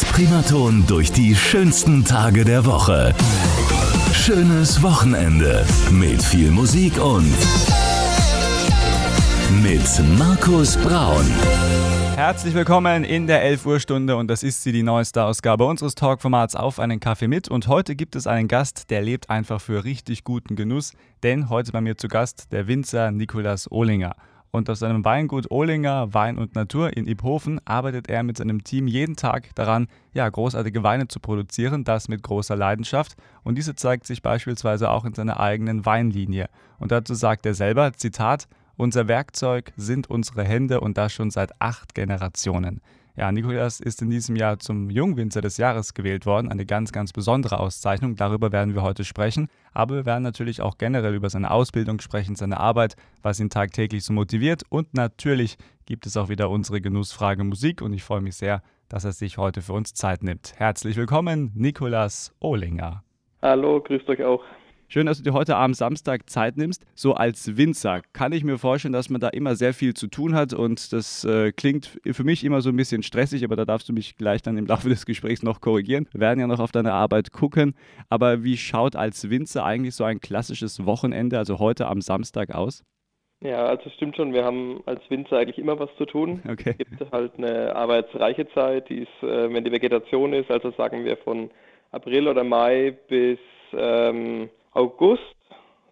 Mit Primaton durch die schönsten Tage der Woche. Schönes Wochenende mit viel Musik und mit Markus Braun. Herzlich willkommen in der 11 Uhr Stunde und das ist sie, die neueste Ausgabe unseres Talkformats Auf einen Kaffee mit. Und heute gibt es einen Gast, der lebt einfach für richtig guten Genuss, denn heute bei mir zu Gast der Winzer Nikolas Ohlinger. Und auf seinem Weingut Ohlinger Wein und Natur in Iphofen arbeitet er mit seinem Team jeden Tag daran, ja, großartige Weine zu produzieren, das mit großer Leidenschaft. Und diese zeigt sich beispielsweise auch in seiner eigenen Weinlinie. Und dazu sagt er selber, Zitat, unser Werkzeug sind unsere Hände und das schon seit acht Generationen. Ja, Nikolas ist in diesem Jahr zum Jungwinzer des Jahres gewählt worden. Eine ganz, ganz besondere Auszeichnung. Darüber werden wir heute sprechen. Aber wir werden natürlich auch generell über seine Ausbildung sprechen, seine Arbeit, was ihn tagtäglich so motiviert. Und natürlich gibt es auch wieder unsere Genussfrage Musik. Und ich freue mich sehr, dass er sich heute für uns Zeit nimmt. Herzlich willkommen, Nikolas Ohlinger. Hallo, grüßt euch auch. Schön, dass du dir heute Abend Samstag Zeit nimmst. So als Winzer kann ich mir vorstellen, dass man da immer sehr viel zu tun hat und das äh, klingt für mich immer so ein bisschen stressig, aber da darfst du mich gleich dann im Laufe des Gesprächs noch korrigieren. Wir werden ja noch auf deine Arbeit gucken. Aber wie schaut als Winzer eigentlich so ein klassisches Wochenende, also heute am Samstag aus? Ja, also stimmt schon, wir haben als Winzer eigentlich immer was zu tun. Okay. Es gibt halt eine arbeitsreiche Zeit, die ist, äh, wenn die Vegetation ist, also sagen wir von April oder Mai bis ähm, August,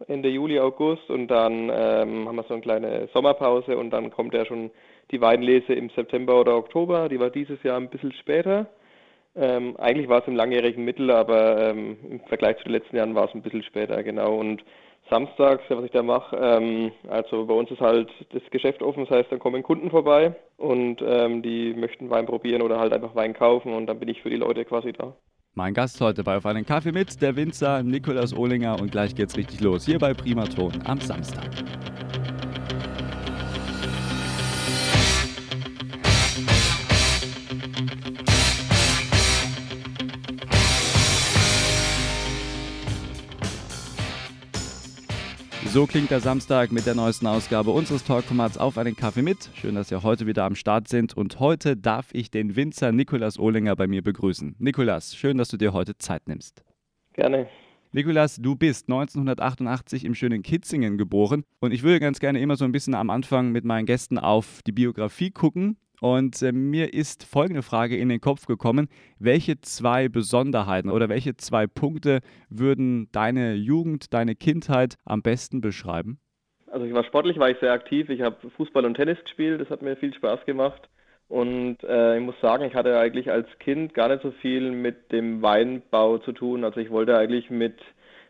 Ende Juli, August und dann ähm, haben wir so eine kleine Sommerpause und dann kommt ja schon die Weinlese im September oder Oktober. Die war dieses Jahr ein bisschen später. Ähm, eigentlich war es im langjährigen Mittel, aber ähm, im Vergleich zu den letzten Jahren war es ein bisschen später, genau. Und samstags, was ich da mache, ähm, also bei uns ist halt das Geschäft offen, das heißt, dann kommen Kunden vorbei und ähm, die möchten Wein probieren oder halt einfach Wein kaufen und dann bin ich für die Leute quasi da. Mein Gast heute bei Auf einen Kaffee mit, der Winzer Nikolaus Ohlinger und gleich geht's richtig los, hier bei Primaton am Samstag. So klingt der Samstag mit der neuesten Ausgabe unseres Talkformats auf einen Kaffee mit. Schön, dass ihr heute wieder am Start sind und heute darf ich den Winzer Nikolas Ohlinger bei mir begrüßen. Nikolas, schön, dass du dir heute Zeit nimmst. Gerne. Nikolas, du bist 1988 im schönen Kitzingen geboren und ich würde ganz gerne immer so ein bisschen am Anfang mit meinen Gästen auf die Biografie gucken. Und äh, mir ist folgende Frage in den Kopf gekommen. Welche zwei Besonderheiten oder welche zwei Punkte würden deine Jugend, deine Kindheit am besten beschreiben? Also ich war sportlich, war ich sehr aktiv. Ich habe Fußball und Tennis gespielt, das hat mir viel Spaß gemacht. Und äh, ich muss sagen, ich hatte eigentlich als Kind gar nicht so viel mit dem Weinbau zu tun. Also ich wollte eigentlich mit,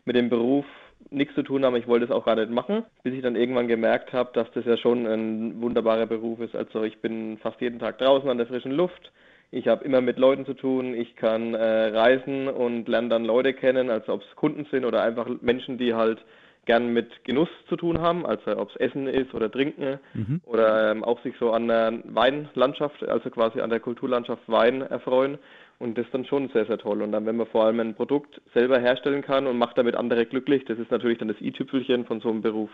mit dem Beruf nichts zu tun haben. Ich wollte es auch gar nicht machen, bis ich dann irgendwann gemerkt habe, dass das ja schon ein wunderbarer Beruf ist. Also ich bin fast jeden Tag draußen an der frischen Luft. Ich habe immer mit Leuten zu tun. Ich kann äh, reisen und lerne dann Leute kennen, also ob es Kunden sind oder einfach Menschen, die halt gern mit Genuss zu tun haben, also ob es Essen ist oder Trinken mhm. oder ähm, auch sich so an der Weinlandschaft, also quasi an der Kulturlandschaft Wein erfreuen. Und das ist dann schon sehr, sehr toll. Und dann, wenn man vor allem ein Produkt selber herstellen kann und macht damit andere glücklich, das ist natürlich dann das i-Tüpfelchen von so einem Beruf.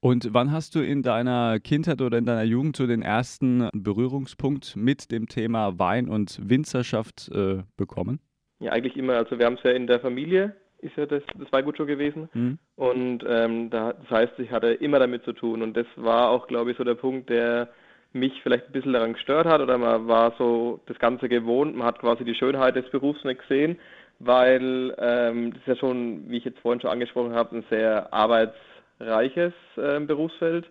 Und wann hast du in deiner Kindheit oder in deiner Jugend so den ersten Berührungspunkt mit dem Thema Wein und Winzerschaft äh, bekommen? Ja, eigentlich immer. Also wir haben es ja in der Familie, ist ja das, das Weingut schon gewesen. Mhm. Und ähm, da, das heißt, ich hatte immer damit zu tun. Und das war auch, glaube ich, so der Punkt, der mich vielleicht ein bisschen daran gestört hat oder man war so das Ganze gewohnt, man hat quasi die Schönheit des Berufs nicht gesehen, weil ähm, das ist ja schon, wie ich jetzt vorhin schon angesprochen habe, ein sehr arbeitsreiches äh, Berufsfeld.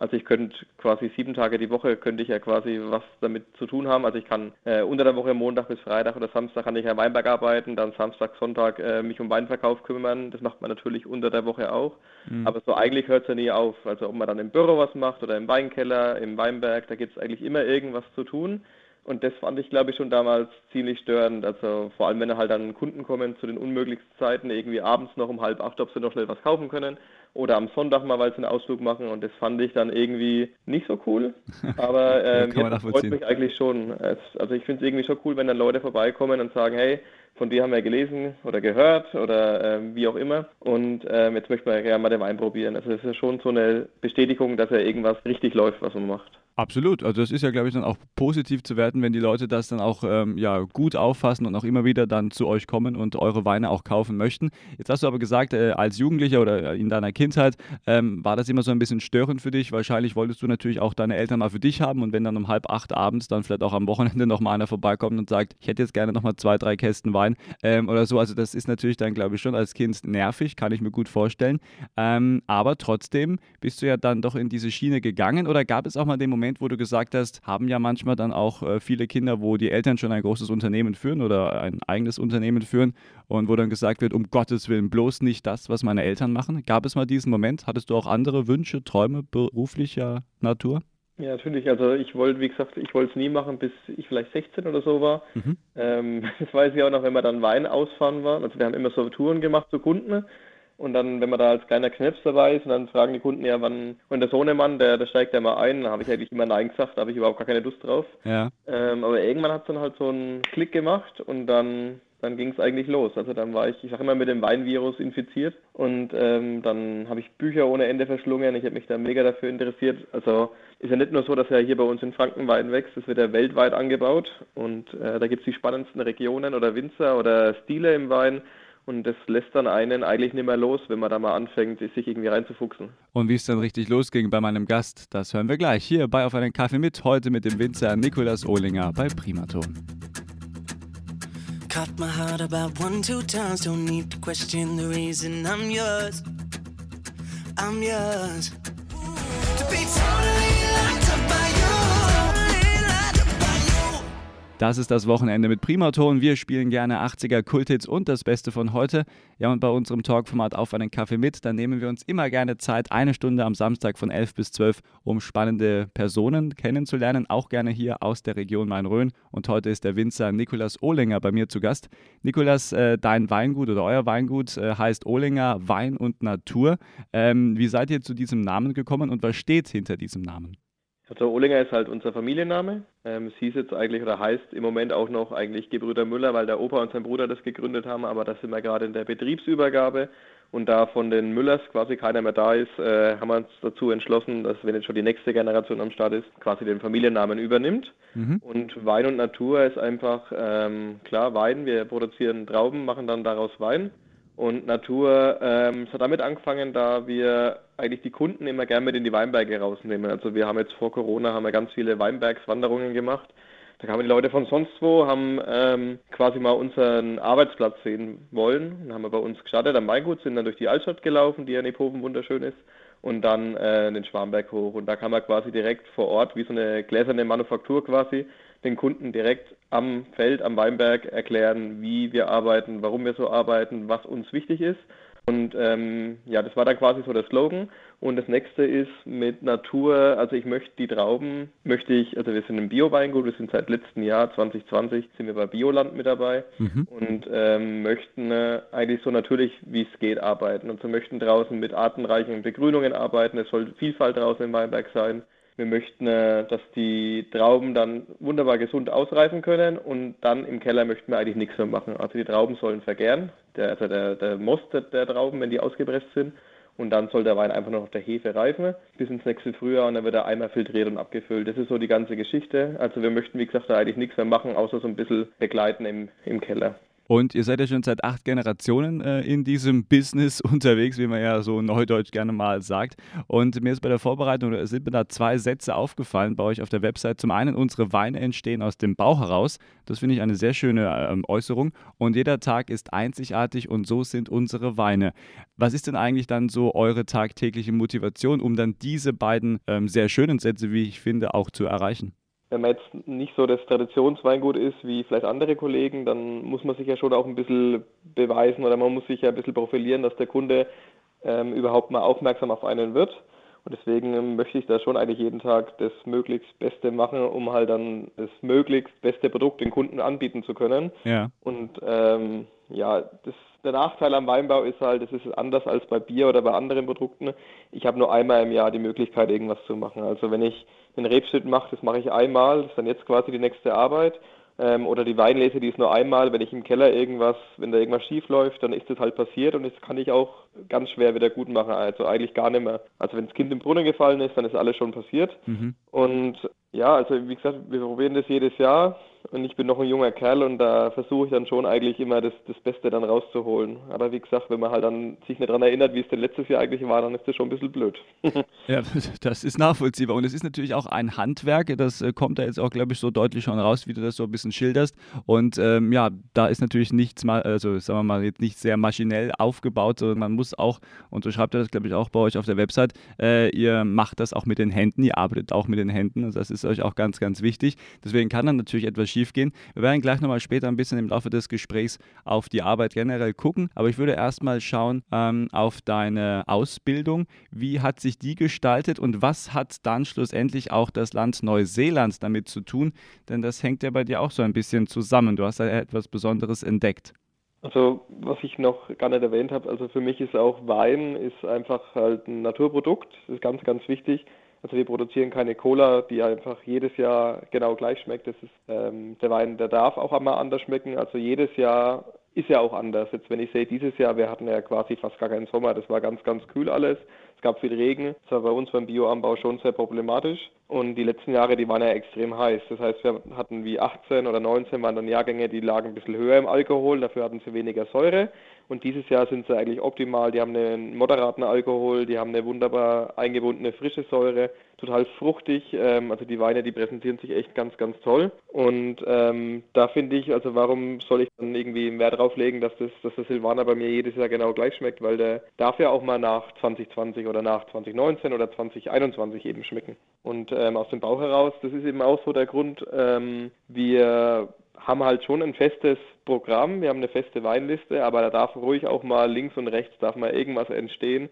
Also ich könnte quasi sieben Tage die Woche könnte ich ja quasi was damit zu tun haben. Also ich kann äh, unter der Woche Montag bis Freitag oder Samstag kann ich ja Weinberg arbeiten, dann Samstag, Sonntag äh, mich um Weinverkauf kümmern. Das macht man natürlich unter der Woche auch. Mhm. Aber so eigentlich hört es ja nie auf. Also ob man dann im Büro was macht oder im Weinkeller, im Weinberg, da gibt es eigentlich immer irgendwas zu tun. Und das fand ich, glaube ich, schon damals ziemlich störend. Also vor allem, wenn halt dann Kunden kommen zu den unmöglichsten Zeiten, irgendwie abends noch um halb acht, ob sie noch schnell was kaufen können oder am Sonntag mal, weil sie einen Ausflug machen und das fand ich dann irgendwie nicht so cool. Aber äh, ja, das freut mich eigentlich schon. Es, also ich finde es irgendwie schon cool, wenn dann Leute vorbeikommen und sagen, hey, von dir haben wir gelesen oder gehört oder äh, wie auch immer und ähm, jetzt möchten wir gerne mal den Wein probieren. Also das ist schon so eine Bestätigung, dass er irgendwas richtig läuft, was man macht. Absolut. Also das ist ja, glaube ich, dann auch positiv zu werten, wenn die Leute das dann auch ähm, ja, gut auffassen und auch immer wieder dann zu euch kommen und eure Weine auch kaufen möchten. Jetzt hast du aber gesagt, äh, als Jugendlicher oder in deiner Kindheit ähm, war das immer so ein bisschen störend für dich. Wahrscheinlich wolltest du natürlich auch deine Eltern mal für dich haben und wenn dann um halb acht abends dann vielleicht auch am Wochenende nochmal einer vorbeikommt und sagt, ich hätte jetzt gerne nochmal zwei, drei Kästen Wein ähm, oder so. Also das ist natürlich dann, glaube ich, schon als Kind nervig, kann ich mir gut vorstellen. Ähm, aber trotzdem bist du ja dann doch in diese Schiene gegangen oder gab es auch mal den Moment, Moment, wo du gesagt hast, haben ja manchmal dann auch äh, viele Kinder, wo die Eltern schon ein großes Unternehmen führen oder ein eigenes Unternehmen führen und wo dann gesagt wird, um Gottes Willen bloß nicht das, was meine Eltern machen. Gab es mal diesen Moment? Hattest du auch andere Wünsche, Träume beruflicher Natur? Ja, natürlich. Also ich wollte, wie gesagt, ich wollte es nie machen, bis ich vielleicht 16 oder so war. Mhm. Ähm, das weiß ich auch noch, wenn wir dann Wein ausfahren waren. Also wir haben immer so Touren gemacht zu Kunden und dann, wenn man da als kleiner Knips dabei ist, und dann fragen die Kunden ja, wann, und der Sohnemann, der, der steigt ja mal ein, da habe ich eigentlich immer Nein gesagt, da habe ich überhaupt gar keine Lust drauf. Ja. Ähm, aber irgendwann hat es dann halt so einen Klick gemacht und dann, dann ging es eigentlich los. Also dann war ich, ich sage immer, mit dem Weinvirus infiziert und ähm, dann habe ich Bücher ohne Ende verschlungen. Ich habe mich da mega dafür interessiert. Also ist ja nicht nur so, dass er hier bei uns in Franken Wein wächst, es wird ja weltweit angebaut und äh, da gibt es die spannendsten Regionen oder Winzer oder Stile im Wein. Und das lässt dann einen eigentlich nicht mehr los, wenn man da mal anfängt, sich irgendwie reinzufuchsen. Und wie es dann richtig losging bei meinem Gast, das hören wir gleich hier bei Auf einen Kaffee mit, heute mit dem Winzer Nikolas Ohlinger bei Primaton. Cut my heart about one, two times, don't need to question the reason I'm yours. I'm yours. To be totally locked Das ist das Wochenende mit Primaton. Wir spielen gerne 80er Kulthits und das Beste von heute. Ja, und bei unserem Talkformat Auf einen Kaffee mit, dann nehmen wir uns immer gerne Zeit, eine Stunde am Samstag von 11 bis 12, um spannende Personen kennenzulernen, auch gerne hier aus der Region Main-Rhön. Und heute ist der Winzer Nikolas Ohlinger bei mir zu Gast. Nikolas, äh, dein Weingut oder euer Weingut äh, heißt Ohlinger Wein und Natur. Ähm, wie seid ihr zu diesem Namen gekommen und was steht hinter diesem Namen? Also Ohlinger ist halt unser Familienname. Ähm, es hieß jetzt eigentlich oder heißt im Moment auch noch eigentlich Gebrüder Müller, weil der Opa und sein Bruder das gegründet haben, aber da sind wir gerade in der Betriebsübergabe und da von den Müllers quasi keiner mehr da ist, äh, haben wir uns dazu entschlossen, dass wenn jetzt schon die nächste Generation am Start ist, quasi den Familiennamen übernimmt. Mhm. Und Wein und Natur ist einfach ähm, klar Wein. Wir produzieren Trauben, machen dann daraus Wein. Und Natur, ähm, es hat damit angefangen, da wir eigentlich die Kunden immer gerne mit in die Weinberge rausnehmen. Also wir haben jetzt vor Corona haben wir ganz viele Weinbergswanderungen gemacht. Da kamen die Leute von sonst wo, haben ähm, quasi mal unseren Arbeitsplatz sehen wollen. Dann haben wir bei uns gestartet am Weingut, sind dann durch die Altstadt gelaufen, die ja in Ephofen wunderschön ist, und dann äh, den Schwarmberg hoch. Und da kann man quasi direkt vor Ort, wie so eine gläserne Manufaktur quasi, den Kunden direkt am Feld, am Weinberg erklären, wie wir arbeiten, warum wir so arbeiten, was uns wichtig ist. Und ähm, ja, das war dann quasi so der Slogan. Und das nächste ist mit Natur, also ich möchte die Trauben, möchte ich, also wir sind im Bio-Weingut, wir sind seit letztem Jahr 2020 sind wir bei Bioland mit dabei mhm. und ähm, möchten äh, eigentlich so natürlich wie es geht arbeiten. Und so möchten draußen mit artenreichen Begrünungen arbeiten. Es soll Vielfalt draußen im Weinberg sein. Wir möchten, äh, dass die Trauben dann wunderbar gesund ausreifen können und dann im Keller möchten wir eigentlich nichts mehr machen. Also die Trauben sollen vergären, der, also der, der Most der Trauben, wenn die ausgepresst sind. Und dann soll der Wein einfach noch auf der Hefe reifen bis ins nächste Frühjahr und dann wird er einmal filtriert und abgefüllt. Das ist so die ganze Geschichte. Also wir möchten, wie gesagt, da eigentlich nichts mehr machen, außer so ein bisschen begleiten im, im Keller. Und ihr seid ja schon seit acht Generationen äh, in diesem Business unterwegs, wie man ja so neudeutsch gerne mal sagt. Und mir ist bei der Vorbereitung, sind mir da zwei Sätze aufgefallen bei euch auf der Website. Zum einen, unsere Weine entstehen aus dem Bauch heraus. Das finde ich eine sehr schöne ähm, Äußerung. Und jeder Tag ist einzigartig und so sind unsere Weine. Was ist denn eigentlich dann so eure tagtägliche Motivation, um dann diese beiden ähm, sehr schönen Sätze, wie ich finde, auch zu erreichen? Wenn man jetzt nicht so das Traditionsweingut ist wie vielleicht andere Kollegen, dann muss man sich ja schon auch ein bisschen beweisen oder man muss sich ja ein bisschen profilieren, dass der Kunde ähm, überhaupt mal aufmerksam auf einen wird. Und deswegen ähm, möchte ich da schon eigentlich jeden Tag das möglichst Beste machen, um halt dann das möglichst beste Produkt den Kunden anbieten zu können. Ja. Und ähm, ja, das, der Nachteil am Weinbau ist halt, es ist anders als bei Bier oder bei anderen Produkten. Ich habe nur einmal im Jahr die Möglichkeit, irgendwas zu machen. Also wenn ich den Rebschnitt mache, das mache ich einmal, das ist dann jetzt quasi die nächste Arbeit. Ähm, oder die Weinlese, die ist nur einmal, wenn ich im Keller irgendwas, wenn da irgendwas schief läuft, dann ist das halt passiert und das kann ich auch ganz schwer wieder gut machen. Also eigentlich gar nicht mehr. Also wenn das Kind im Brunnen gefallen ist, dann ist alles schon passiert. Mhm. Und ja, also wie gesagt, wir probieren das jedes Jahr und ich bin noch ein junger Kerl und da versuche ich dann schon eigentlich immer das, das Beste dann rauszuholen. Aber wie gesagt, wenn man halt dann sich nicht daran erinnert, wie es denn letztes Jahr eigentlich war, dann ist das schon ein bisschen blöd. ja, das ist nachvollziehbar und es ist natürlich auch ein Handwerk, das äh, kommt da jetzt auch, glaube ich, so deutlich schon raus, wie du das so ein bisschen schilderst. Und ähm, ja, da ist natürlich nichts mal, also sagen wir mal, jetzt nicht sehr maschinell aufgebaut, sondern man muss auch, und so schreibt ihr das, glaube ich, auch bei euch auf der Website, äh, ihr macht das auch mit den Händen, ihr arbeitet auch mit den Händen, also das ist euch auch ganz, ganz wichtig. Deswegen kann dann natürlich etwas schiefgehen. Wir werden gleich nochmal später ein bisschen im Laufe des Gesprächs auf die Arbeit generell gucken, aber ich würde erstmal schauen ähm, auf deine Ausbildung. Wie hat sich die gestaltet und was hat dann schlussendlich auch das Land Neuseeland damit zu tun? Denn das hängt ja bei dir auch so ein bisschen zusammen. Du hast ja etwas Besonderes entdeckt. Also was ich noch gar nicht erwähnt habe, also für mich ist auch Wein ist einfach halt ein Naturprodukt, das ist ganz, ganz wichtig. Also wir produzieren keine Cola, die einfach jedes Jahr genau gleich schmeckt. Das ist ähm, der Wein, der darf auch einmal anders schmecken. Also jedes Jahr ist ja auch anders. Jetzt wenn ich sehe, dieses Jahr, wir hatten ja quasi fast gar keinen Sommer, das war ganz, ganz kühl alles. Es gab viel Regen. Das war bei uns beim Bioanbau schon sehr problematisch. Und die letzten Jahre, die waren ja extrem heiß. Das heißt, wir hatten wie 18 oder 19 waren dann Jahrgänge, die lagen ein bisschen höher im Alkohol, dafür hatten sie weniger Säure. Und dieses Jahr sind sie eigentlich optimal. Die haben einen moderaten Alkohol, die haben eine wunderbar eingebundene frische Säure, total fruchtig. Ähm, also die Weine, die präsentieren sich echt ganz, ganz toll. Und ähm, da finde ich, also warum soll ich dann irgendwie mehr drauf legen, dass das, dass der Silvaner bei mir jedes Jahr genau gleich schmeckt, weil der darf ja auch mal nach 2020 oder nach 2019 oder 2021 eben schmecken. Und ähm, aus dem Bauch heraus, das ist eben auch so der Grund, ähm, wir haben halt schon ein festes Programm, wir haben eine feste Weinliste, aber da darf ruhig auch mal links und rechts darf mal irgendwas entstehen,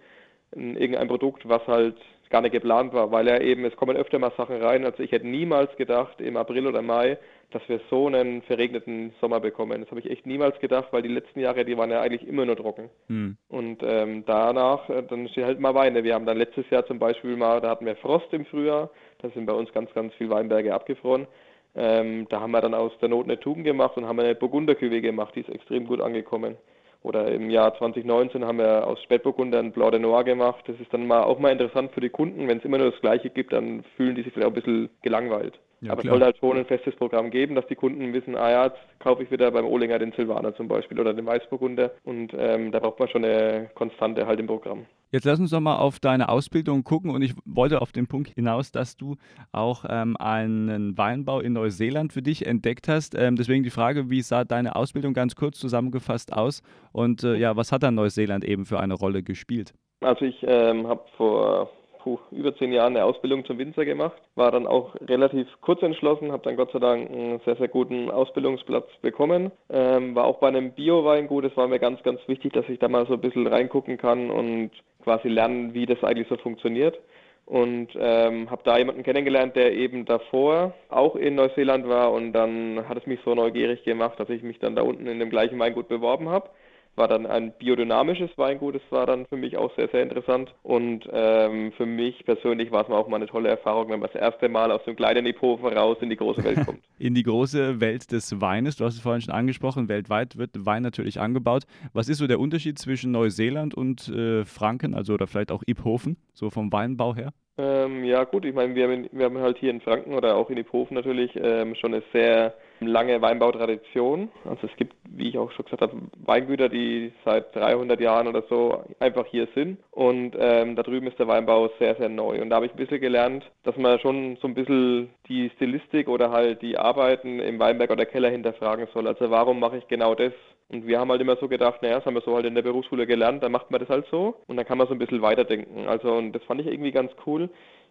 irgendein Produkt, was halt gar nicht geplant war, weil er eben, es kommen öfter mal Sachen rein. Also ich hätte niemals gedacht im April oder Mai, dass wir so einen verregneten Sommer bekommen. Das habe ich echt niemals gedacht, weil die letzten Jahre, die waren ja eigentlich immer nur trocken. Hm. Und ähm, danach, äh, dann stehen halt mal Weine. Wir haben dann letztes Jahr zum Beispiel mal, da hatten wir Frost im Frühjahr, da sind bei uns ganz, ganz viele Weinberge abgefroren. Ähm, da haben wir dann aus der Not eine Tuben gemacht und haben eine Burgunderküwe gemacht, die ist extrem gut angekommen. Oder im Jahr 2019 haben wir aus Spätburgunder ein Blanc de Noir gemacht. Das ist dann mal auch mal interessant für die Kunden. Wenn es immer nur das Gleiche gibt, dann fühlen die sich vielleicht auch ein bisschen gelangweilt. Ja, Aber klar. es sollte halt schon ein festes Programm geben, dass die Kunden wissen, ah ja, jetzt kaufe ich wieder beim Ohlinger den Silvaner zum Beispiel oder den Weißburgunder. Und ähm, da braucht man schon eine Konstante halt im Programm. Jetzt lass uns doch mal auf deine Ausbildung gucken und ich wollte auf den Punkt hinaus, dass du auch ähm, einen Weinbau in Neuseeland für dich entdeckt hast. Ähm, deswegen die Frage, wie sah deine Ausbildung ganz kurz zusammengefasst aus und äh, ja, was hat dann Neuseeland eben für eine Rolle gespielt? Also ich ähm, habe vor puh, über zehn Jahren eine Ausbildung zum Winzer gemacht, war dann auch relativ kurz entschlossen, habe dann Gott sei Dank einen sehr, sehr guten Ausbildungsplatz bekommen, ähm, war auch bei einem Bio-Weingut, es war mir ganz, ganz wichtig, dass ich da mal so ein bisschen reingucken kann und quasi lernen, wie das eigentlich so funktioniert. Und ähm, habe da jemanden kennengelernt, der eben davor auch in Neuseeland war und dann hat es mich so neugierig gemacht, dass ich mich dann da unten in dem gleichen Weingut beworben habe war dann ein biodynamisches Weingut. Das war dann für mich auch sehr, sehr interessant. Und ähm, für mich persönlich war es auch mal eine tolle Erfahrung, wenn man das erste Mal aus dem kleinen Iphofen raus in die große Welt kommt. in die große Welt des Weines. Du hast es vorhin schon angesprochen, weltweit wird Wein natürlich angebaut. Was ist so der Unterschied zwischen Neuseeland und äh, Franken, also oder vielleicht auch Iphofen, so vom Weinbau her? Ähm, ja gut, ich meine, wir, wir, haben halt hier in Franken oder auch in Iphofen natürlich ähm, schon eine sehr lange Weinbautradition. Also es gibt, wie ich auch schon gesagt habe, Weingüter, die seit 300 Jahren oder so einfach hier sind. Und ähm, da drüben ist der Weinbau sehr, sehr neu. Und da habe ich ein bisschen gelernt, dass man schon so ein bisschen die Stilistik oder halt die Arbeiten im Weinberg oder Keller hinterfragen soll. Also warum mache ich genau das? Und wir haben halt immer so gedacht, naja, das haben wir so halt in der Berufsschule gelernt, dann macht man das halt so und dann kann man so ein bisschen weiterdenken. Also und das fand ich irgendwie ganz cool.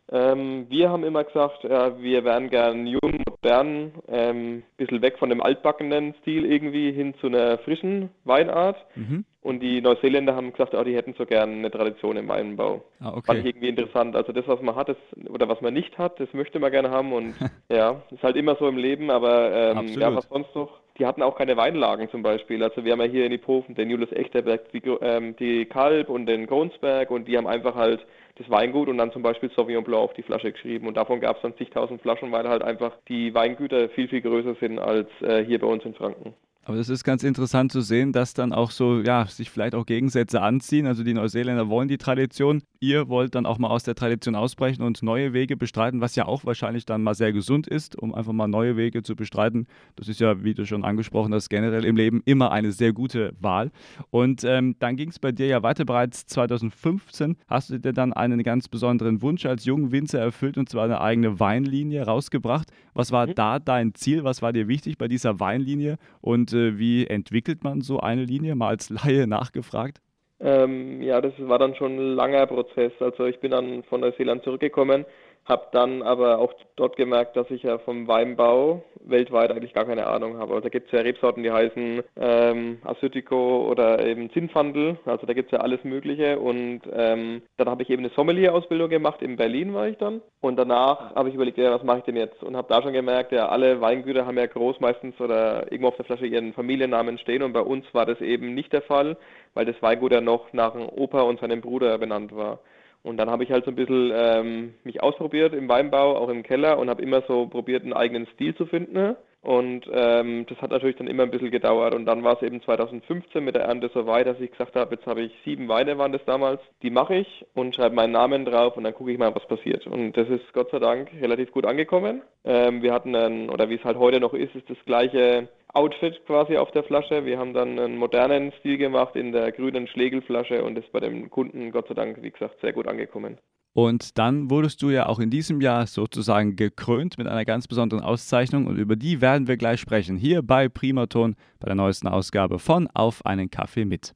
Ähm, wir haben immer gesagt, ja, wir wären gern jung, modern, ähm, bisschen weg von dem altbackenen Stil irgendwie hin zu einer frischen Weinart. Mhm. Und die Neuseeländer haben gesagt, oh, die hätten so gern eine Tradition im Weinbau. Ah, okay. Fand ich irgendwie interessant. Also das, was man hat, das, oder was man nicht hat, das möchte man gerne haben. Und ja, ist halt immer so im Leben, aber ähm, ja, was sonst noch? die hatten auch keine Weinlagen zum Beispiel. Also wir haben ja hier in Iphofen den Julius Echterberg, die, ähm, die Kalb und den Gronsberg und die haben einfach halt das Weingut und dann zum Beispiel Sauvignon Blanc auf die Flasche geschrieben und davon gab es dann zigtausend Flaschen, weil halt einfach die die Weingüter viel, viel größer sind als äh, hier bei uns in Franken. Aber das ist ganz interessant zu sehen, dass dann auch so, ja, sich vielleicht auch Gegensätze anziehen. Also die Neuseeländer wollen die Tradition. Ihr wollt dann auch mal aus der Tradition ausbrechen und neue Wege bestreiten, was ja auch wahrscheinlich dann mal sehr gesund ist, um einfach mal neue Wege zu bestreiten. Das ist ja, wie du schon angesprochen hast, generell im Leben immer eine sehr gute Wahl. Und ähm, dann ging es bei dir ja weiter. Bereits 2015 hast du dir dann einen ganz besonderen Wunsch als jungen Winzer erfüllt und zwar eine eigene Weinlinie rausgebracht. Was war mhm. da dein Ziel? Was war dir wichtig bei dieser Weinlinie? Und äh, wie entwickelt man so eine Linie? Mal als Laie nachgefragt. Ähm, ja, das war dann schon ein langer Prozess. Also ich bin dann von Neuseeland zurückgekommen habe dann aber auch dort gemerkt, dass ich ja vom Weinbau weltweit eigentlich gar keine Ahnung habe. Also da gibt es ja Rebsorten, die heißen ähm, Assyrtiko oder eben Zinfandel. Also da gibt es ja alles Mögliche. Und ähm, dann habe ich eben eine Sommelier-Ausbildung gemacht. In Berlin war ich dann. Und danach habe ich überlegt, ja, was mache ich denn jetzt? Und habe da schon gemerkt, ja, alle Weingüter haben ja groß meistens oder irgendwo auf der Flasche ihren Familiennamen stehen. Und bei uns war das eben nicht der Fall, weil das Weingut ja noch nach dem Opa und seinem Bruder benannt war. Und dann habe ich halt so ein bisschen ähm, mich ausprobiert im Weinbau, auch im Keller und habe immer so probiert, einen eigenen Stil zu finden. Und ähm, das hat natürlich dann immer ein bisschen gedauert. Und dann war es eben 2015 mit der Ernte so weit, dass ich gesagt habe, jetzt habe ich sieben Weine, waren das damals, die mache ich und schreibe meinen Namen drauf und dann gucke ich mal, was passiert. Und das ist Gott sei Dank relativ gut angekommen. Ähm, wir hatten dann, oder wie es halt heute noch ist, ist das gleiche Outfit quasi auf der Flasche. Wir haben dann einen modernen Stil gemacht in der grünen Schlegelflasche und ist bei dem Kunden Gott sei Dank, wie gesagt, sehr gut angekommen. Und dann wurdest du ja auch in diesem Jahr sozusagen gekrönt mit einer ganz besonderen Auszeichnung und über die werden wir gleich sprechen. Hier bei Primaton bei der neuesten Ausgabe von Auf einen Kaffee mit.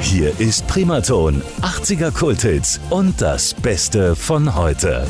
Hier ist Primaton, 80er Kulthits und das Beste von heute.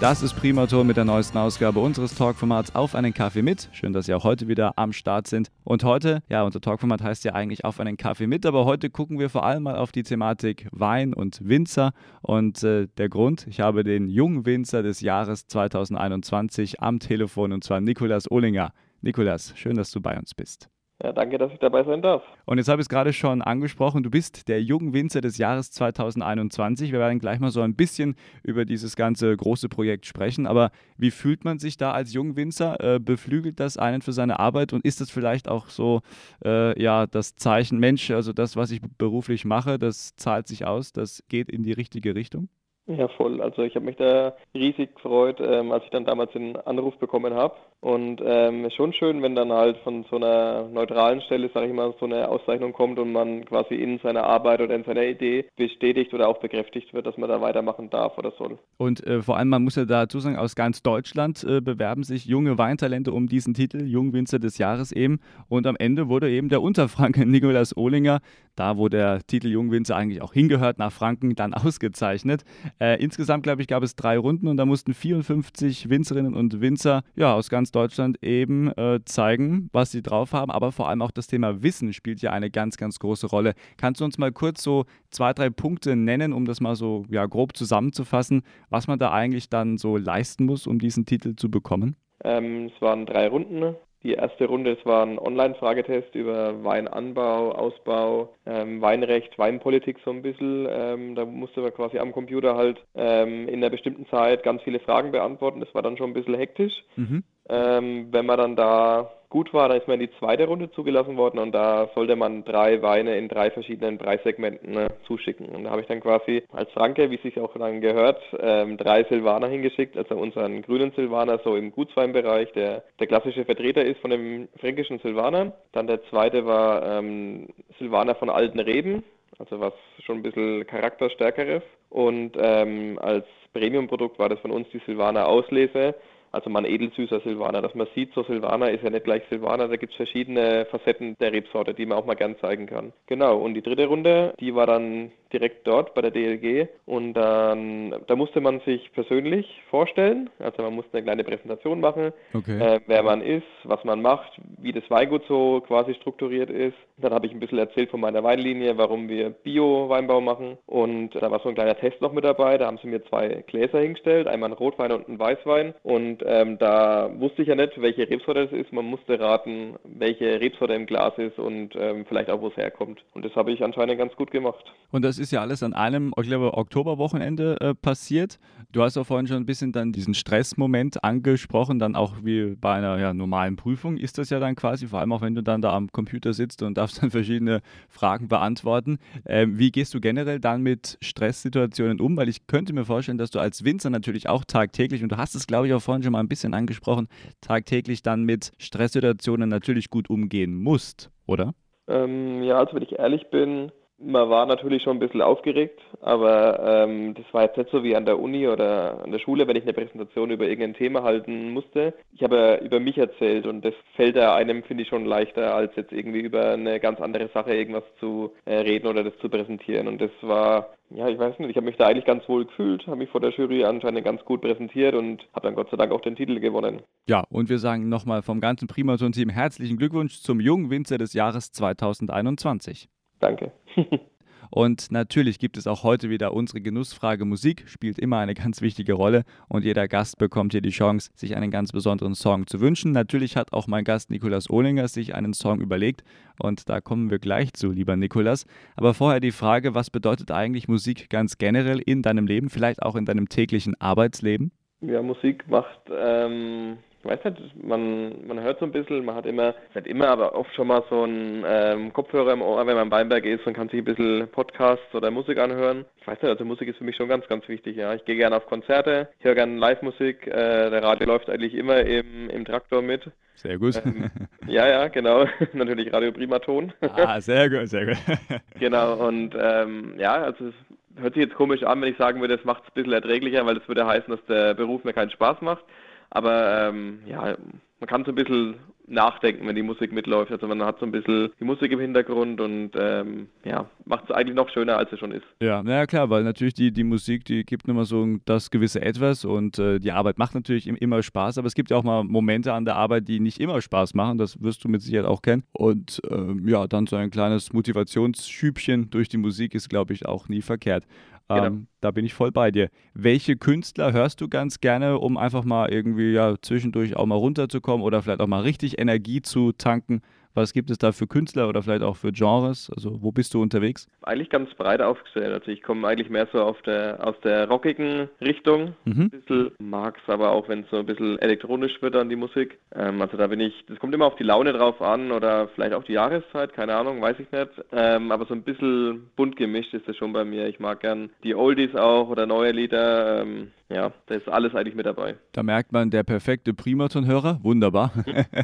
Das ist Primaton mit der neuesten Ausgabe unseres Talkformats Auf einen Kaffee mit. Schön, dass Sie auch heute wieder am Start sind. Und heute, ja, unser Talkformat heißt ja eigentlich Auf einen Kaffee mit, aber heute gucken wir vor allem mal auf die Thematik Wein und Winzer. Und äh, der Grund, ich habe den jungen Winzer des Jahres 2021 am Telefon und zwar Nikolas Ohlinger. Nikolas, schön, dass du bei uns bist. Ja, danke, dass ich dabei sein darf. Und jetzt habe ich es gerade schon angesprochen, du bist der Jugendwinzer des Jahres 2021. Wir werden gleich mal so ein bisschen über dieses ganze große Projekt sprechen. Aber wie fühlt man sich da als Jungwinzer? Äh, beflügelt das einen für seine Arbeit und ist das vielleicht auch so, äh, ja, das Zeichen, Mensch, also das, was ich beruflich mache, das zahlt sich aus, das geht in die richtige Richtung? Ja, voll. Also ich habe mich da riesig gefreut, ähm, als ich dann damals den Anruf bekommen habe. Und ähm, ist schon schön, wenn dann halt von so einer neutralen Stelle, sage ich mal, so eine Auszeichnung kommt und man quasi in seiner Arbeit oder in seiner Idee bestätigt oder auch bekräftigt wird, dass man da weitermachen darf oder soll. Und äh, vor allem, man muss ja dazu sagen, aus ganz Deutschland äh, bewerben sich junge Weintalente um diesen Titel, Jungwinzer des Jahres eben. Und am Ende wurde eben der Unterfranke Nikolaus Ohlinger, da wo der Titel Jungwinzer eigentlich auch hingehört, nach Franken, dann ausgezeichnet. Äh, insgesamt, glaube ich, gab es drei Runden und da mussten 54 Winzerinnen und Winzer ja, aus ganz Deutschland eben äh, zeigen, was sie drauf haben. Aber vor allem auch das Thema Wissen spielt ja eine ganz, ganz große Rolle. Kannst du uns mal kurz so zwei, drei Punkte nennen, um das mal so ja, grob zusammenzufassen, was man da eigentlich dann so leisten muss, um diesen Titel zu bekommen? Ähm, es waren drei Runden. Die erste Runde, es war ein Online-Fragetest über Weinanbau, Ausbau, ähm, Weinrecht, Weinpolitik so ein bisschen. Ähm, da musste man quasi am Computer halt ähm, in einer bestimmten Zeit ganz viele Fragen beantworten. Das war dann schon ein bisschen hektisch. Mhm. Ähm, wenn man dann da gut war, dann ist man in die zweite Runde zugelassen worden und da sollte man drei Weine in drei verschiedenen Preissegmenten ne, zuschicken. Und da habe ich dann quasi als Franke, wie es sich auch dann gehört, ähm, drei Silvaner hingeschickt, also unseren grünen Silvaner so im Gutsweinbereich, der der klassische Vertreter ist von dem fränkischen Silvaner. Dann der zweite war ähm, Silvaner von alten Reben, also was schon ein bisschen charakterstärkeres. Und ähm, als Premium-Produkt war das von uns die Silvaner Auslese also man edelsüßer Silvaner. Dass man sieht, so Silvaner ist ja nicht gleich Silvaner, da gibt es verschiedene Facetten der Rebsorte, die man auch mal gern zeigen kann. Genau, und die dritte Runde, die war dann direkt dort bei der DLG und dann da musste man sich persönlich vorstellen, also man musste eine kleine Präsentation machen, okay. äh, wer man ist, was man macht, wie das Weingut so quasi strukturiert ist. Dann habe ich ein bisschen erzählt von meiner Weinlinie, warum wir Bio-Weinbau machen und da war so ein kleiner Test noch mit dabei, da haben sie mir zwei Gläser hingestellt, einmal ein Rotwein und ein Weißwein und ähm, da wusste ich ja nicht, welche Rebsorte es ist, man musste raten, welche Rebsorte im Glas ist und ähm, vielleicht auch, wo es herkommt. Und das habe ich anscheinend ganz gut gemacht. Und das ist ja alles an einem, ich glaube, Oktoberwochenende äh, passiert. Du hast auch vorhin schon ein bisschen dann diesen Stressmoment angesprochen, dann auch wie bei einer ja, normalen Prüfung ist das ja dann quasi, vor allem auch wenn du dann da am Computer sitzt und darfst dann verschiedene Fragen beantworten. Ähm, wie gehst du generell dann mit Stresssituationen um? Weil ich könnte mir vorstellen, dass du als Winzer natürlich auch tagtäglich, und du hast es, glaube ich, auch vorhin schon mal ein bisschen angesprochen, tagtäglich dann mit Stresssituationen natürlich gut umgehen musst, oder? Ähm, ja, also wenn ich ehrlich bin, man war natürlich schon ein bisschen aufgeregt, aber ähm, das war jetzt nicht so wie an der Uni oder an der Schule, wenn ich eine Präsentation über irgendein Thema halten musste. Ich habe über mich erzählt und das fällt einem, finde ich, schon leichter, als jetzt irgendwie über eine ganz andere Sache irgendwas zu äh, reden oder das zu präsentieren. Und das war, ja, ich weiß nicht, ich habe mich da eigentlich ganz wohl gefühlt, habe mich vor der Jury anscheinend ganz gut präsentiert und habe dann Gott sei Dank auch den Titel gewonnen. Ja, und wir sagen nochmal vom ganzen Primaton-Team herzlichen Glückwunsch zum jungen Winzer des Jahres 2021. Danke. Und natürlich gibt es auch heute wieder unsere Genussfrage. Musik spielt immer eine ganz wichtige Rolle und jeder Gast bekommt hier die Chance, sich einen ganz besonderen Song zu wünschen. Natürlich hat auch mein Gast Nikolas Ohlinger sich einen Song überlegt und da kommen wir gleich zu, lieber Nikolas. Aber vorher die Frage, was bedeutet eigentlich Musik ganz generell in deinem Leben, vielleicht auch in deinem täglichen Arbeitsleben? Ja, Musik macht ähm, ich weiß nicht, man, man hört so ein bisschen, man hat immer, nicht immer, aber oft schon mal so einen ähm, Kopfhörer im Ohr, wenn man im Weinberg ist und kann sich ein bisschen Podcasts oder Musik anhören. Ich weiß nicht, also Musik ist für mich schon ganz, ganz wichtig, ja. Ich gehe gerne auf Konzerte, ich höre gerne Live-Musik, äh, der Radio läuft eigentlich immer im, im Traktor mit. Sehr gut. Ähm, ja, ja, genau. Natürlich Radio Primaton. ah, sehr gut, sehr gut. genau, und ähm, ja, also es hört sich jetzt komisch an, wenn ich sagen würde, das macht es ein bisschen erträglicher, weil das würde heißen, dass der Beruf mir keinen Spaß macht. Aber ähm, ja, man kann so ein bisschen nachdenken, wenn die Musik mitläuft. Also man hat so ein bisschen die Musik im Hintergrund und ähm, ja, macht es eigentlich noch schöner, als es schon ist. Ja, naja klar, weil natürlich die, die Musik, die gibt immer so das gewisse Etwas und äh, die Arbeit macht natürlich immer Spaß, aber es gibt ja auch mal Momente an der Arbeit, die nicht immer Spaß machen, das wirst du mit Sicherheit auch kennen. Und ähm, ja, dann so ein kleines Motivationsschübchen durch die Musik ist, glaube ich, auch nie verkehrt. Genau. Ähm, da bin ich voll bei dir. Welche Künstler hörst du ganz gerne, um einfach mal irgendwie ja zwischendurch auch mal runterzukommen oder vielleicht auch mal richtig Energie zu tanken? Was gibt es da für Künstler oder vielleicht auch für Genres? Also wo bist du unterwegs? Eigentlich ganz breit aufgestellt. Also ich komme eigentlich mehr so auf der, aus der rockigen Richtung. Mhm. Ein bisschen mag es aber auch, wenn es so ein bisschen elektronisch wird an die Musik. Ähm, also da bin ich, das kommt immer auf die Laune drauf an oder vielleicht auch die Jahreszeit, keine Ahnung, weiß ich nicht. Ähm, aber so ein bisschen bunt gemischt ist das schon bei mir. Ich mag gern die Oldies auch oder neue Lieder. Ähm, ja, da ist alles eigentlich mit dabei. Da merkt man, der perfekte Primaton-Hörer, wunderbar.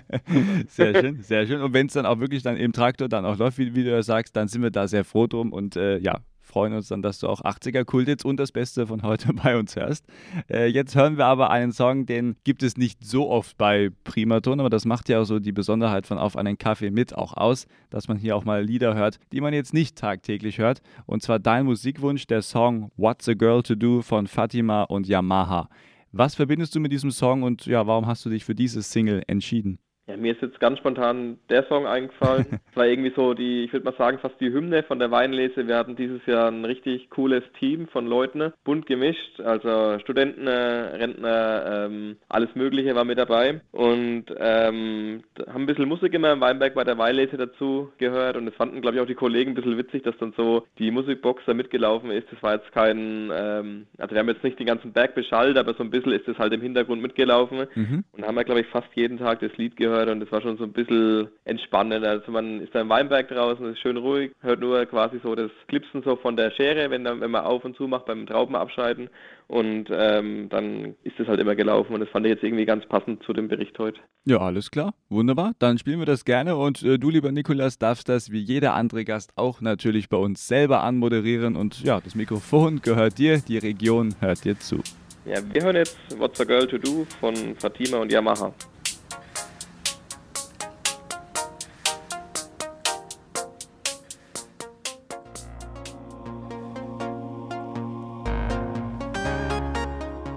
sehr schön, sehr schön. Und wenn es dann auch wirklich dann im Traktor dann auch läuft, wie, wie, du ja sagst, dann sind wir da sehr froh drum und äh, ja, freuen uns dann, dass du auch 80er Kult jetzt und das Beste von heute bei uns hörst. Äh, jetzt hören wir aber einen Song, den gibt es nicht so oft bei Primaton, aber das macht ja auch so die Besonderheit von Auf einen Kaffee mit auch aus, dass man hier auch mal Lieder hört, die man jetzt nicht tagtäglich hört. Und zwar dein Musikwunsch, der Song What's a Girl to Do von Fatima und Yamaha. Was verbindest du mit diesem Song und ja, warum hast du dich für dieses Single entschieden? Ja, mir ist jetzt ganz spontan der Song eingefallen. Es war irgendwie so die, ich würde mal sagen, fast die Hymne von der Weinlese. Wir hatten dieses Jahr ein richtig cooles Team von Leuten, bunt gemischt, also Studenten, Rentner, ähm, alles Mögliche war mit dabei und ähm, haben ein bisschen Musik immer im Weinberg bei der Weinlese dazu gehört und es fanden, glaube ich, auch die Kollegen ein bisschen witzig, dass dann so die Musikbox da mitgelaufen ist. Das war jetzt kein, ähm, also wir haben jetzt nicht den ganzen Berg beschallt, aber so ein bisschen ist das halt im Hintergrund mitgelaufen mhm. und haben wir, glaube ich, fast jeden Tag das Lied gehört gehört und es war schon so ein bisschen entspannend. Also man ist da im Weinberg draußen, ist schön ruhig, hört nur quasi so das Klipsen so von der Schere, wenn, dann, wenn man auf und zu macht beim Traubenabscheiden und ähm, dann ist es halt immer gelaufen und das fand ich jetzt irgendwie ganz passend zu dem Bericht heute. Ja, alles klar, wunderbar. Dann spielen wir das gerne und äh, du, lieber Nikolas, darfst das wie jeder andere Gast auch natürlich bei uns selber anmoderieren und ja, das Mikrofon gehört dir, die Region hört dir zu. Ja, wir hören jetzt What's a Girl to Do von Fatima und Yamaha.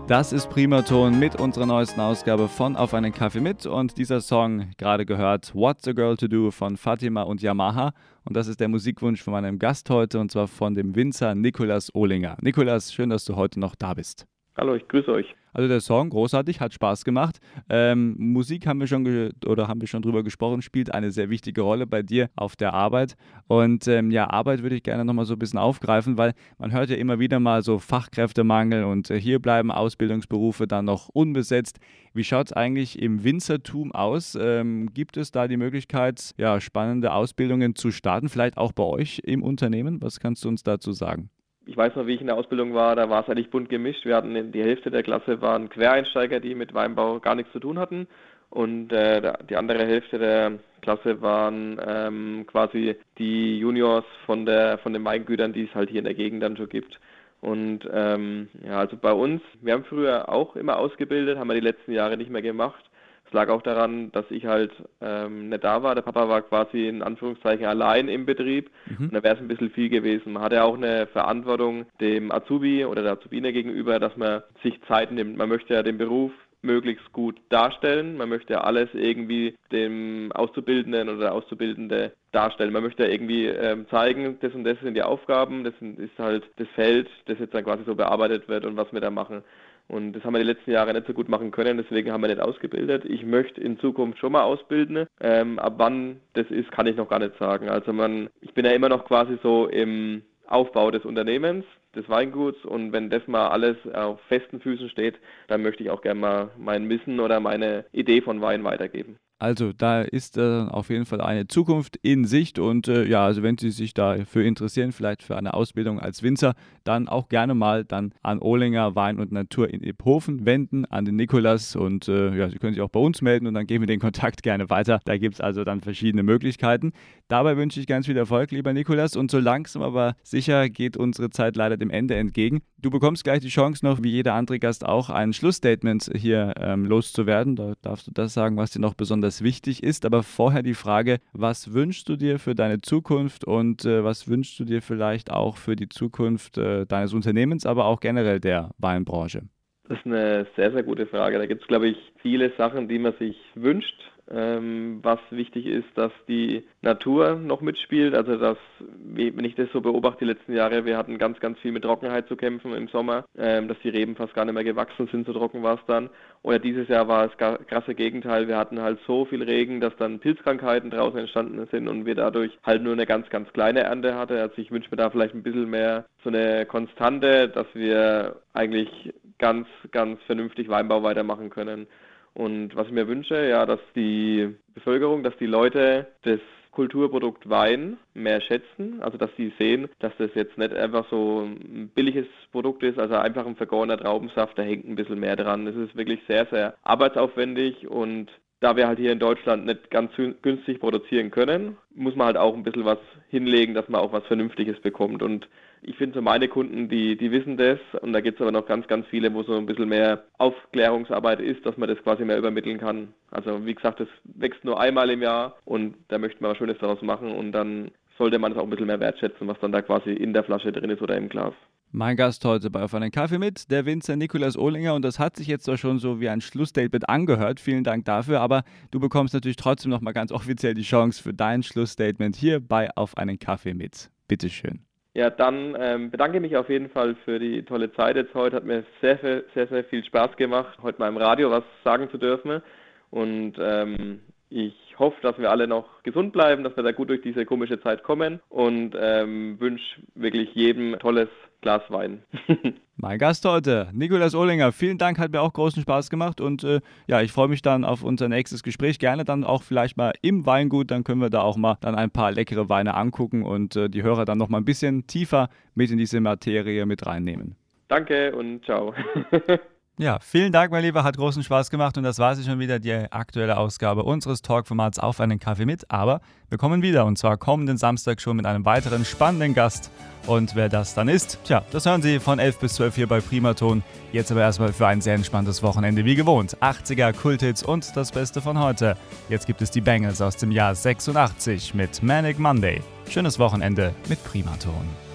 Das ist Primaton mit unserer neuesten Ausgabe von Auf einen Kaffee mit und dieser Song gerade gehört What's a Girl to Do von Fatima und Yamaha und das ist der Musikwunsch von meinem Gast heute und zwar von dem Winzer Nikolas Ohlinger. Nikolas, schön, dass du heute noch da bist. Hallo, ich grüße euch. Also der Song, großartig, hat Spaß gemacht. Ähm, Musik haben wir schon oder haben wir schon drüber gesprochen, spielt eine sehr wichtige Rolle bei dir auf der Arbeit. Und ähm, ja, Arbeit würde ich gerne nochmal so ein bisschen aufgreifen, weil man hört ja immer wieder mal so Fachkräftemangel und äh, hier bleiben Ausbildungsberufe dann noch unbesetzt. Wie schaut es eigentlich im Winzertum aus? Ähm, gibt es da die Möglichkeit, ja, spannende Ausbildungen zu starten, vielleicht auch bei euch im Unternehmen? Was kannst du uns dazu sagen? Ich weiß noch, wie ich in der Ausbildung war, da war es eigentlich bunt gemischt. Wir hatten die Hälfte der Klasse waren Quereinsteiger, die mit Weinbau gar nichts zu tun hatten. Und äh, die andere Hälfte der Klasse waren ähm, quasi die Juniors von der von den Weingütern, die es halt hier in der Gegend dann schon gibt. Und ähm, ja, also bei uns, wir haben früher auch immer ausgebildet, haben wir die letzten Jahre nicht mehr gemacht. Es lag auch daran, dass ich halt ähm, nicht da war. Der Papa war quasi in Anführungszeichen allein im Betrieb mhm. und da wäre es ein bisschen viel gewesen. Man hatte auch eine Verantwortung dem Azubi oder der Azubine gegenüber, dass man sich Zeit nimmt. Man möchte ja den Beruf möglichst gut darstellen. Man möchte ja alles irgendwie dem Auszubildenden oder der Auszubildende darstellen. Man möchte ja irgendwie ähm, zeigen, das und das sind die Aufgaben, das ist halt das Feld, das jetzt dann quasi so bearbeitet wird und was wir da machen. Und das haben wir die letzten Jahre nicht so gut machen können, deswegen haben wir nicht ausgebildet. Ich möchte in Zukunft schon mal ausbilden. Ähm, ab wann das ist, kann ich noch gar nicht sagen. Also man, ich bin ja immer noch quasi so im Aufbau des Unternehmens, des Weinguts und wenn das mal alles auf festen Füßen steht, dann möchte ich auch gerne mal mein Wissen oder meine Idee von Wein weitergeben. Also da ist äh, auf jeden Fall eine Zukunft in Sicht und äh, ja, also wenn Sie sich dafür interessieren, vielleicht für eine Ausbildung als Winzer, dann auch gerne mal dann an Ohlinger Wein und Natur in Iphofen wenden, an den Nikolas und äh, ja, Sie können sich auch bei uns melden und dann geben wir den Kontakt gerne weiter. Da gibt es also dann verschiedene Möglichkeiten. Dabei wünsche ich ganz viel Erfolg, lieber Nikolas und so langsam aber sicher geht unsere Zeit leider dem Ende entgegen. Du bekommst gleich die Chance noch, wie jeder andere Gast auch, ein Schlussstatement hier ähm, loszuwerden. Da darfst du das sagen, was dir noch besonders wichtig ist. Aber vorher die Frage, was wünschst du dir für deine Zukunft und äh, was wünschst du dir vielleicht auch für die Zukunft äh, deines Unternehmens, aber auch generell der Weinbranche? Das ist eine sehr, sehr gute Frage. Da gibt es, glaube ich, viele Sachen, die man sich wünscht. Ähm, was wichtig ist, dass die Natur noch mitspielt. Also dass, wenn ich das so beobachte, die letzten Jahre, wir hatten ganz, ganz viel mit Trockenheit zu kämpfen im Sommer, ähm, dass die Reben fast gar nicht mehr gewachsen sind, so trocken war es dann. Oder dieses Jahr war es krasse Gegenteil. Wir hatten halt so viel Regen, dass dann Pilzkrankheiten draußen entstanden sind und wir dadurch halt nur eine ganz, ganz kleine Ernte hatten. Also ich wünsche mir da vielleicht ein bisschen mehr so eine Konstante, dass wir eigentlich ganz, ganz vernünftig Weinbau weitermachen können. Und was ich mir wünsche, ja, dass die Bevölkerung, dass die Leute das Kulturprodukt Wein mehr schätzen, also dass sie sehen, dass das jetzt nicht einfach so ein billiges Produkt ist, also einfach ein vergorener Traubensaft, da hängt ein bisschen mehr dran. Es ist wirklich sehr, sehr arbeitsaufwendig und da wir halt hier in Deutschland nicht ganz günstig produzieren können, muss man halt auch ein bisschen was hinlegen, dass man auch was Vernünftiges bekommt. Und ich finde so meine Kunden, die, die wissen das und da gibt es aber noch ganz, ganz viele, wo so ein bisschen mehr Aufklärungsarbeit ist, dass man das quasi mehr übermitteln kann. Also wie gesagt, das wächst nur einmal im Jahr und da möchte man was Schönes daraus machen und dann sollte man es auch ein bisschen mehr wertschätzen, was dann da quasi in der Flasche drin ist oder im Glas. Mein Gast heute bei Auf einen Kaffee mit, der Winzer Nikolas Ohlinger. Und das hat sich jetzt doch schon so wie ein Schlussstatement angehört. Vielen Dank dafür. Aber du bekommst natürlich trotzdem nochmal ganz offiziell die Chance für dein Schlussstatement hier bei Auf einen Kaffee mit. Bitteschön. Ja, dann ähm, bedanke ich mich auf jeden Fall für die tolle Zeit jetzt heute. Hat mir sehr, sehr, sehr, sehr viel Spaß gemacht, heute mal im Radio was sagen zu dürfen. Und ähm, ich hoffe, dass wir alle noch gesund bleiben, dass wir da gut durch diese komische Zeit kommen und ähm, wünsche wirklich jedem tolles Glas Wein. mein Gast heute, Nikolas Ohlinger. Vielen Dank, hat mir auch großen Spaß gemacht und äh, ja, ich freue mich dann auf unser nächstes Gespräch. Gerne dann auch vielleicht mal im Weingut, dann können wir da auch mal dann ein paar leckere Weine angucken und äh, die Hörer dann noch mal ein bisschen tiefer mit in diese Materie mit reinnehmen. Danke und ciao. Ja, vielen Dank, mein Lieber. Hat großen Spaß gemacht und das war sie schon wieder, die aktuelle Ausgabe unseres Talkformats Auf einen Kaffee mit. Aber wir kommen wieder und zwar kommenden Samstag schon mit einem weiteren spannenden Gast. Und wer das dann ist, tja, das hören Sie von 11 bis 12 hier bei Primaton. Jetzt aber erstmal für ein sehr entspanntes Wochenende wie gewohnt. 80er Kulthits und das Beste von heute. Jetzt gibt es die Bangles aus dem Jahr 86 mit Manic Monday. Schönes Wochenende mit Primaton.